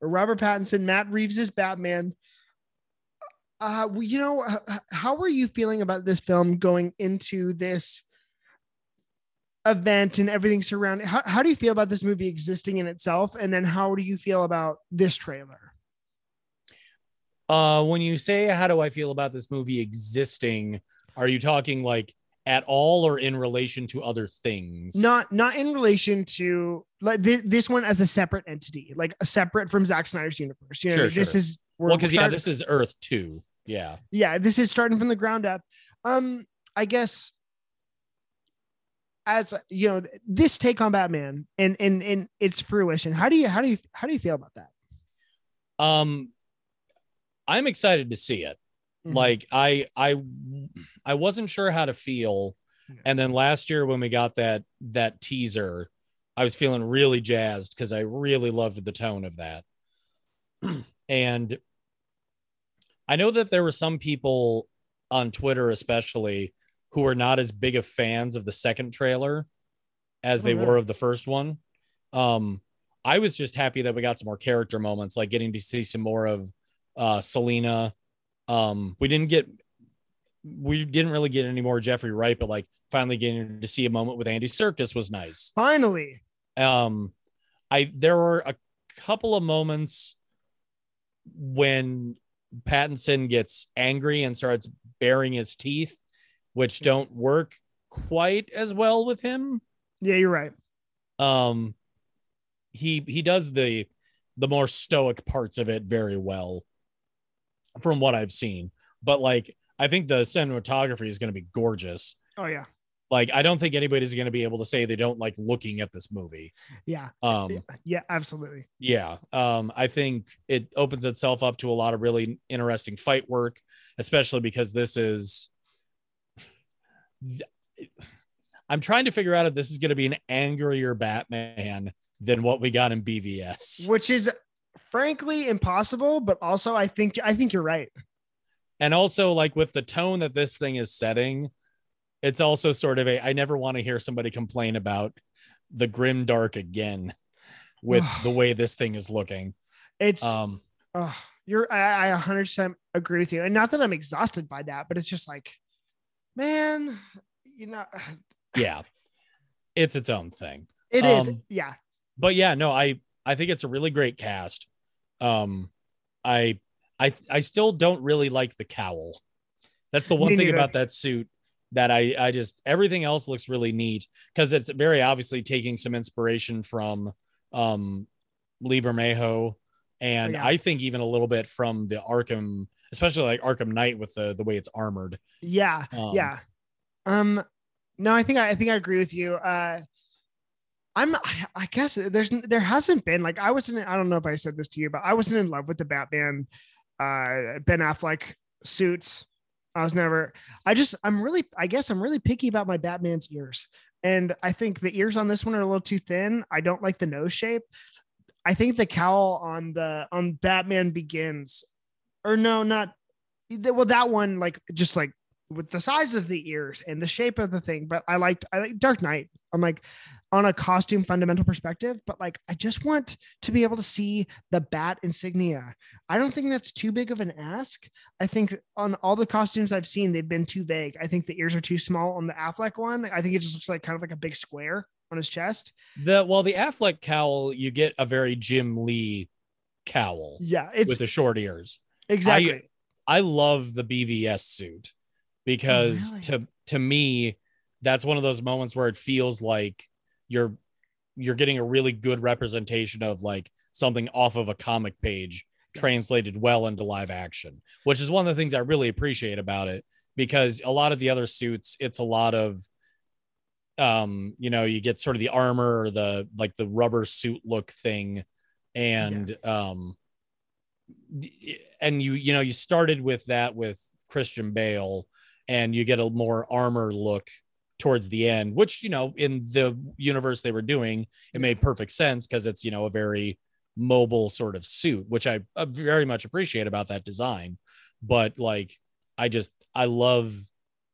Robert Pattinson, Matt Reeves' Batman. Uh, you know, how were you feeling about this film going into this event and everything surrounding? How, how do you feel about this movie existing in itself? And then how do you feel about this trailer? Uh, when you say how do I feel about this movie existing, are you talking like at all or in relation to other things? Not not in relation to like thi- this one as a separate entity, like a separate from Zack Snyder's universe. You know, Sure, this sure. is Well, because yeah, this is Earth two. Yeah. yeah, this is starting from the ground up. Um, I guess as you know, this take on Batman and and and its fruition. How do you how do you how do you feel about that? Um, I'm excited to see it. Mhm. Like I, I, I wasn't sure how to feel, Yeah. and then last year when we got that that teaser, I was feeling really jazzed because I really loved the tone of that. and I know that there were some people on Twitter, especially, who are not as big of fans of the second trailer as Oh, they really? were of the first one. Um, I was just happy that we got some more character moments, like getting to see some more of uh, Selina. Um, we didn't get, we didn't really get any more Jeffrey Wright, but like finally getting to see a moment with Andy Serkis was nice Finally, um i there were a couple of moments when pattinson gets angry and starts baring his teeth which don't work quite as well with him yeah, you're right. um he he does the the more stoic parts of it very well from what i've seen but like i think the cinematography is going to be gorgeous Oh yeah, like i don't think anybody's going to be able to say they don't like looking at this movie yeah, um yeah, yeah, absolutely. Yeah. Um, I think it opens itself up to a lot of really interesting fight work, especially because this is. I'm trying to figure out if this is going to be an angrier Batman than what we got in BVS. Which is frankly impossible, but also I think I think you're right. And also, like with the tone that this thing is setting, it's also sort of a I never want to hear somebody complain about the grim dark again with the way this thing is looking. It's Um, oh, you're I, I 100% agree with you, and not that I'm exhausted by that, but it's just like, man, you know, yeah, it's its own thing. it is. Um, Yeah, but yeah, no, I I think it's a really great cast. Um, I I I still don't really like the cowl. That's the one Me thing neither. about that suit that I I just everything else looks really neat because it's very obviously taking some inspiration from um Lee Bermejo and Yeah. I think even a little bit from the Arkham, especially like Arkham Knight with the the way it's armored. yeah, Um, yeah. Um, no, I think I, I think I agree with you. Uh, I'm I, I guess there's there hasn't been like I wasn't I don't know if I said this to you, but I wasn't in love with the Batman, uh, Ben Affleck suits. I was never. I just I'm really I guess I'm really picky about my Batman's ears, and I think the ears on this one are a little too thin. I don't like the nose shape. I think the cowl on the on Batman Begins, or no, not well that one like just like with the size of the ears and the shape of the thing. But I liked I like Dark Knight. I'm like on a costume fundamental perspective, but like I just want to be able to see the bat insignia. I don't think that's too big of an ask. I think on all the costumes I've seen, they've been too vague. I think the ears are too small on the Affleck one. I think it just looks like kind of like a big square on his chest. The well, the Affleck cowl, you get a very Jim Lee cowl Yeah, it's with the short ears. Exactly. I love the BVS suit because Oh, really? to to me that's one of those moments where it feels like you're you're getting a really good representation of like something off of a comic page Yes. translated well into live action, which is one of the things I really appreciate about it because a lot of the other suits, it's a lot of um, you know, you get sort of the armor or the like the rubber suit look thing, and um, and you you know you started with that with Christian Bale, and you get a more armor look towards the end, which you know in the universe they were doing, it made perfect sense because it's you know a very mobile sort of suit, which I, I very much appreciate about that design. But like, I just I love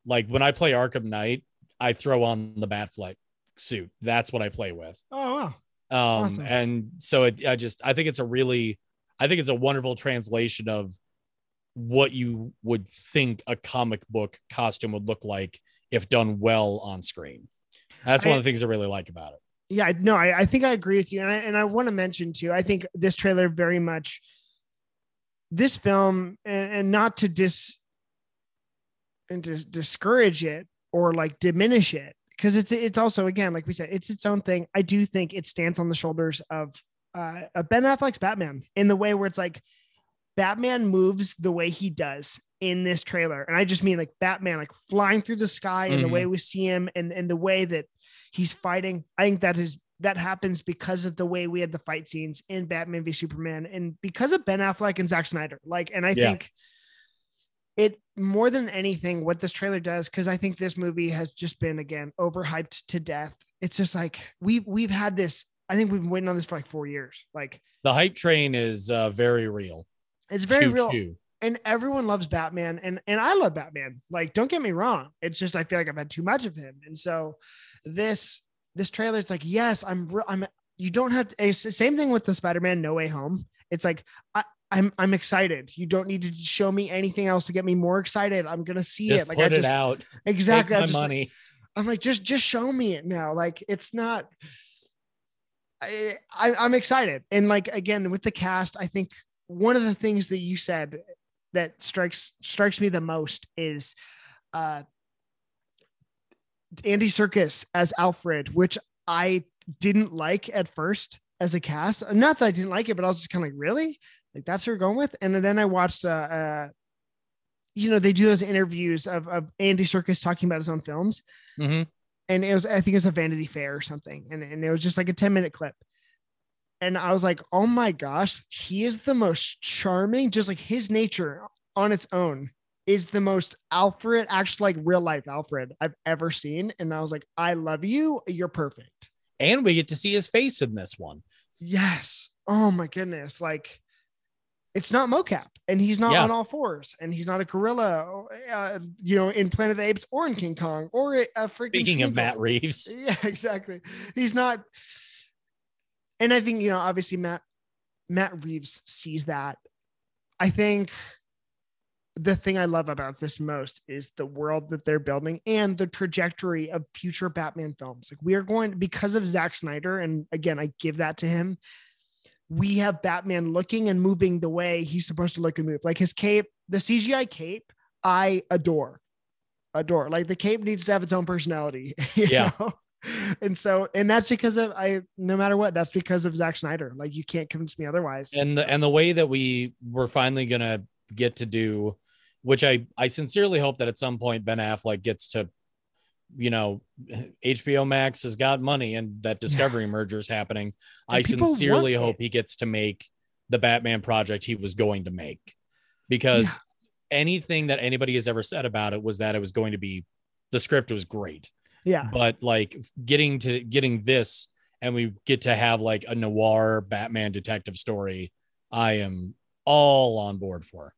like when I play Arkham Knight, I throw on the Batfleck suit. That's what I play with. Oh wow. Um, awesome. and so it, I just I think it's a really I think it's a wonderful translation of what you would think a comic book costume would look like if done well on screen. That's one I, of the things I really like about it. Yeah, no, I, I think I agree with you, and I and I want to mention too. I think this trailer very much, this film, and, and not to dis and to discourage it or like diminish it because it's it's also again like we said it's its own thing. I do think it stands on the shoulders of uh, Ben Affleck's Batman in the way where it's like Batman moves the way he does in this trailer, and I just mean like Batman like flying through the sky and mm-hmm. the way we see him and and the way that he's fighting. I think that is that happens because of the way we had the fight scenes in Batman v Superman and because of Ben Affleck and Zack Snyder. Like, and I yeah. think it more than anything, what this trailer does, because I think this movie has just been again overhyped to death. It's just like we've we've had this. I think we've been waiting on this for like four years. Like the hype train is uh, very real. It's very choo, real. Choo. And everyone loves Batman, and and I love Batman. Like, don't get me wrong. It's just I feel like I've had too much of him, and so this this trailer, it's like yes, I'm I'm. You don't have to. Same thing with the Spider-Man No Way Home. It's like I, I'm I'm excited. You don't need to show me anything else to get me more excited. I'm gonna see just it. Like put I just, it out. Exactly. Take my just, money. I'm like, just just show me it now. Like it's not. I, I'm excited, and like again with the cast, I think one of the things that you said that strikes strikes me the most is uh Andy Serkis as Alfred, which I didn't like at first as a cast. Not that I didn't like it, but I was just kind of like, really? Like that's who we're going with. And then I watched, uh, uh, you know, they do those interviews of, of Andy Serkis talking about his own films. Mm-hmm. And it was, I think it was a Vanity Fair or something. And, and it was just like a 10 minute clip. And I was like, oh my gosh, he is the most charming, just like his nature on its own is the most Alfred, actually like real life Alfred I've ever seen. And I was like, I love you. You're perfect. And we get to see his face in this one. Yes. Oh my goodness. Like it's not mocap and he's not yeah. on all fours and he's not a gorilla uh, you know in planet of the apes or in king kong or a, a freaking speaking of matt reeves. Yeah exactly. He's not and i think you know obviously matt matt reeves sees that. I think the thing i love about this most is the world that they're building and the trajectory of future batman films. Like we are going because of Zack snyder and again i give that to him we have Batman looking and moving the way he's supposed to look and move. Like his cape, the CGI cape, I adore. Adore. Like the cape needs to have its own personality. yeah. Know? And so, and that's because of I. No matter what, that's because of Zack Snyder. Like you can't convince me otherwise. And the and the way that we were finally gonna get to do, which I I sincerely hope that at some point Ben Affleck gets to you know HBO Max has got money and that Discovery yeah. merger is happening. And I sincerely hope he gets to make the Batman project he was going to make because yeah. anything that anybody has ever said about it was that it was going to be the script was great. Yeah. But like getting to getting this and we get to have like a noir Batman detective story, I am all on board for.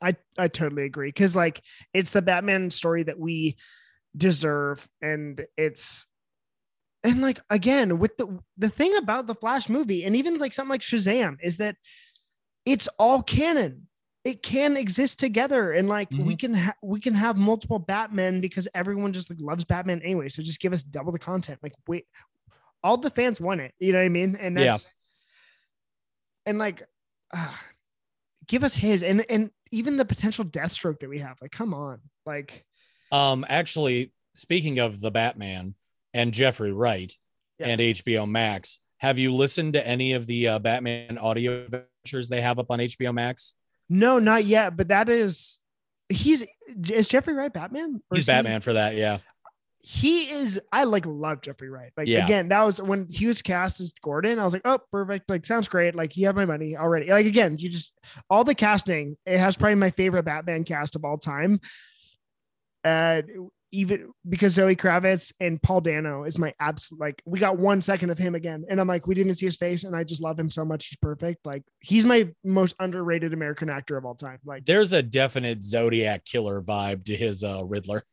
I I totally agree cuz like it's the Batman story that we deserve and it's and like again with the the thing about the flash movie and even like something like shazam is that it's all canon it can exist together and like mm-hmm. we can ha- we can have multiple batmen because everyone just like loves batman anyway so just give us double the content like wait all the fans want it you know what i mean and that's yeah. and like uh, give us his and and even the potential deathstroke that we have like come on like um, actually, speaking of the Batman and Jeffrey Wright yeah. and HBO Max, have you listened to any of the uh, Batman audio adventures they have up on HBO Max? No, not yet. But that is he's is Jeffrey Wright Batman? He's is he- Batman for that. Yeah. he is i like love jeffrey wright like Yeah. again that was when he was cast as gordon i was like oh perfect like sounds great like you have my money already like again you just all the casting it has probably my favorite batman cast of all time uh even because zoe kravitz and paul dano is my absolute like we got one second of him again and i'm like we didn't see his face and i just love him so much he's perfect like he's my most underrated american actor of all time like There's a definite Zodiac killer vibe to his uh, Riddler.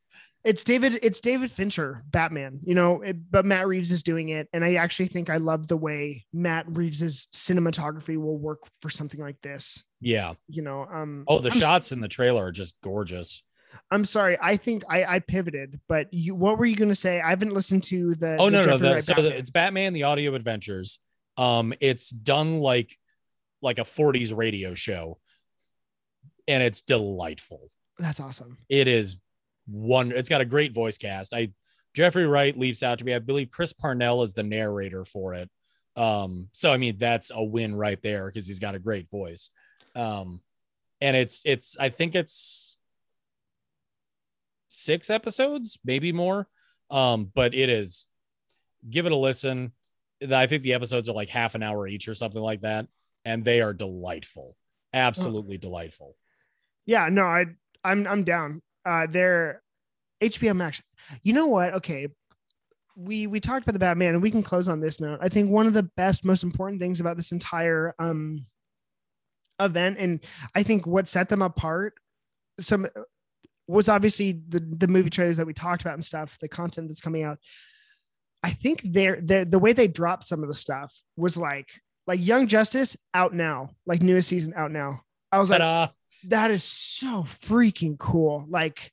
it's David it's David Fincher Batman you know it, but Matt Reeves is doing it and I actually think I love the way Matt Reeves's cinematography will work for something like this Yeah. you know um Oh, the I'm, shots in the trailer are just gorgeous. I'm sorry I think I I pivoted but you what were you going to say I haven't listened to the Oh the no, no, the, Wright so Batman. the, it's Batman: The Audio Adventures. Um, it's done like like a '40s radio show, and it's delightful. that's awesome It is one. It's got a great voice cast. I Jeffrey Wright leaps out to me. I believe Chris Parnell is the narrator for it. Um, so I mean that's a win right there because he's got a great voice. Um, and it's it's I think it's six episodes, maybe more. Um, but it is give it a listen. I think the episodes are like half an hour each or something like that, and they are delightful, absolutely delightful. yeah no I I'm I'm down uh they're HBO Max you know what okay we we talked about the Batman and we can close on this note. I think one of the best, most important things about this entire um event, and I think what set them apart, some was obviously the the movie trailers that we talked about and stuff, the content that's coming out. I think they're, they the way they dropped some of the stuff was like like Young Justice out now, like newest season out now. I was like, Ta-da. that is so freaking cool. Like,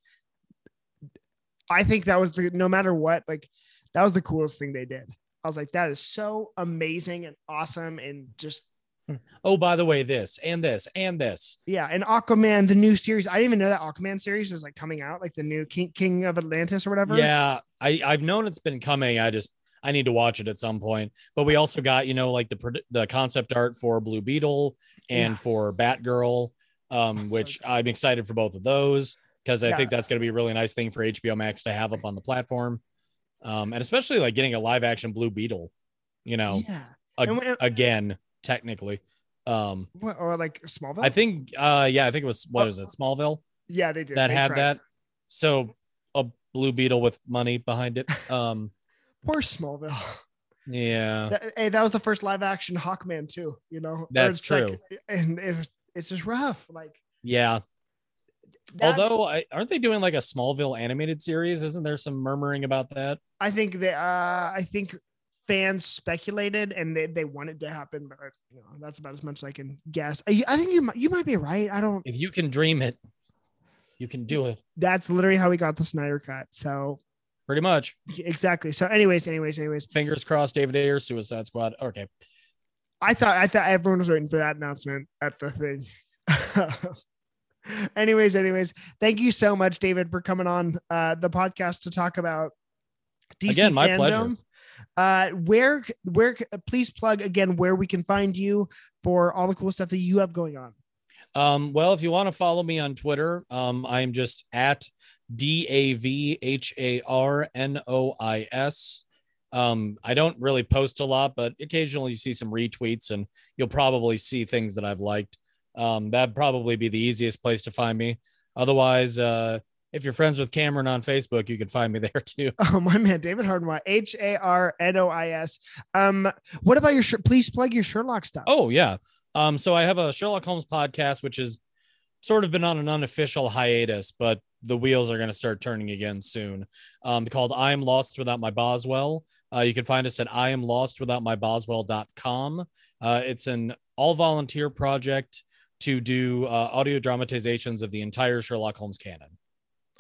I think that was the no matter what, like that was the coolest thing they did. I was like, that is so amazing and awesome, and just Oh, by the way, this and this and this. yeah. And Aquaman, the new series, I didn't even know that Aquaman series was like coming out, like the new King King of Atlantis or whatever. Yeah, I I've known it's been coming. I just I need to watch it at some point. But we also got you know like the the concept art for Blue Beetle and Yeah. for Batgirl, um, which excited. I'm excited for both of those because I Yeah. think that's going to be a really nice thing for HBO Max to have up on the platform, um, and especially like getting a live action Blue Beetle, you know, yeah. when- again technically. Um, What, or like Smallville. I think uh yeah, I think it was what Oh. was it Smallville yeah, they did. that They had tried. that. So a Blue Beetle with money behind it. Um, Poor Smallville. yeah. That, hey, that was the first live action Hawkman too. You know, That's it's like- true. and it was, it's just rough. Like, Yeah. that- Although I, aren't they doing like a Smallville animated series? Isn't there some murmuring about that? I think that uh, I think fans speculated and they, they want it to happen, but you know, that's about as much as I can guess. I, I think you might you might be right. I don't. If you can dream it, you can do it. That's literally how we got the Snyder cut. So Pretty much. exactly. So, anyways, anyways, anyways, Fingers crossed, David Ayer, Suicide Squad. Okay. I thought I thought everyone was waiting for that announcement at the thing. anyways, anyways, thank you so much, David, for coming on uh, the podcast to talk about DC Again, my fandom. pleasure. Uh, where where please plug again where we can find you for all the cool stuff that you have going on. Um, well, if you want to follow me on Twitter, um, I'm just at D A V H A R N O I S. Um, I don't really post a lot, but occasionally you see some retweets and you'll probably see things that I've liked. Um, that'd probably be the easiest place to find me. Otherwise, uh, if you're friends with Cameron on Facebook, you can find me there too. Oh my man, David Harnois, H A R N O I S. Um, what about your? Sh- please plug your Sherlock stuff. Oh yeah. Um, so I have a Sherlock Holmes podcast, which has sort of been on an unofficial hiatus, but the wheels are going to start turning again soon. Um, called I Am Lost Without My Boswell. Uh, you can find us at I am lost without my Boswell.com. Uh, it's an all volunteer project to do uh, audio dramatizations of the entire Sherlock Holmes canon.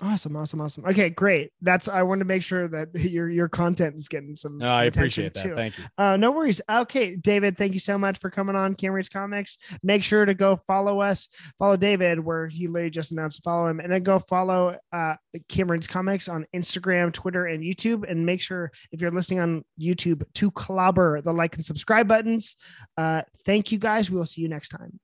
Awesome, awesome, awesome. Okay, great. That's I want to make sure that your your content is getting some. No, some I appreciate that. too. Thank you. Uh, no worries. Okay, David, thank you so much for coming on Cameron's Comics. Make sure to go follow us, follow David, where he literally just announced follow him, and then go follow uh, Cameron's Comics on Instagram, Twitter, and YouTube. And make sure if you're listening on YouTube to clobber the like and subscribe buttons. Uh, thank you guys. We will see you next time.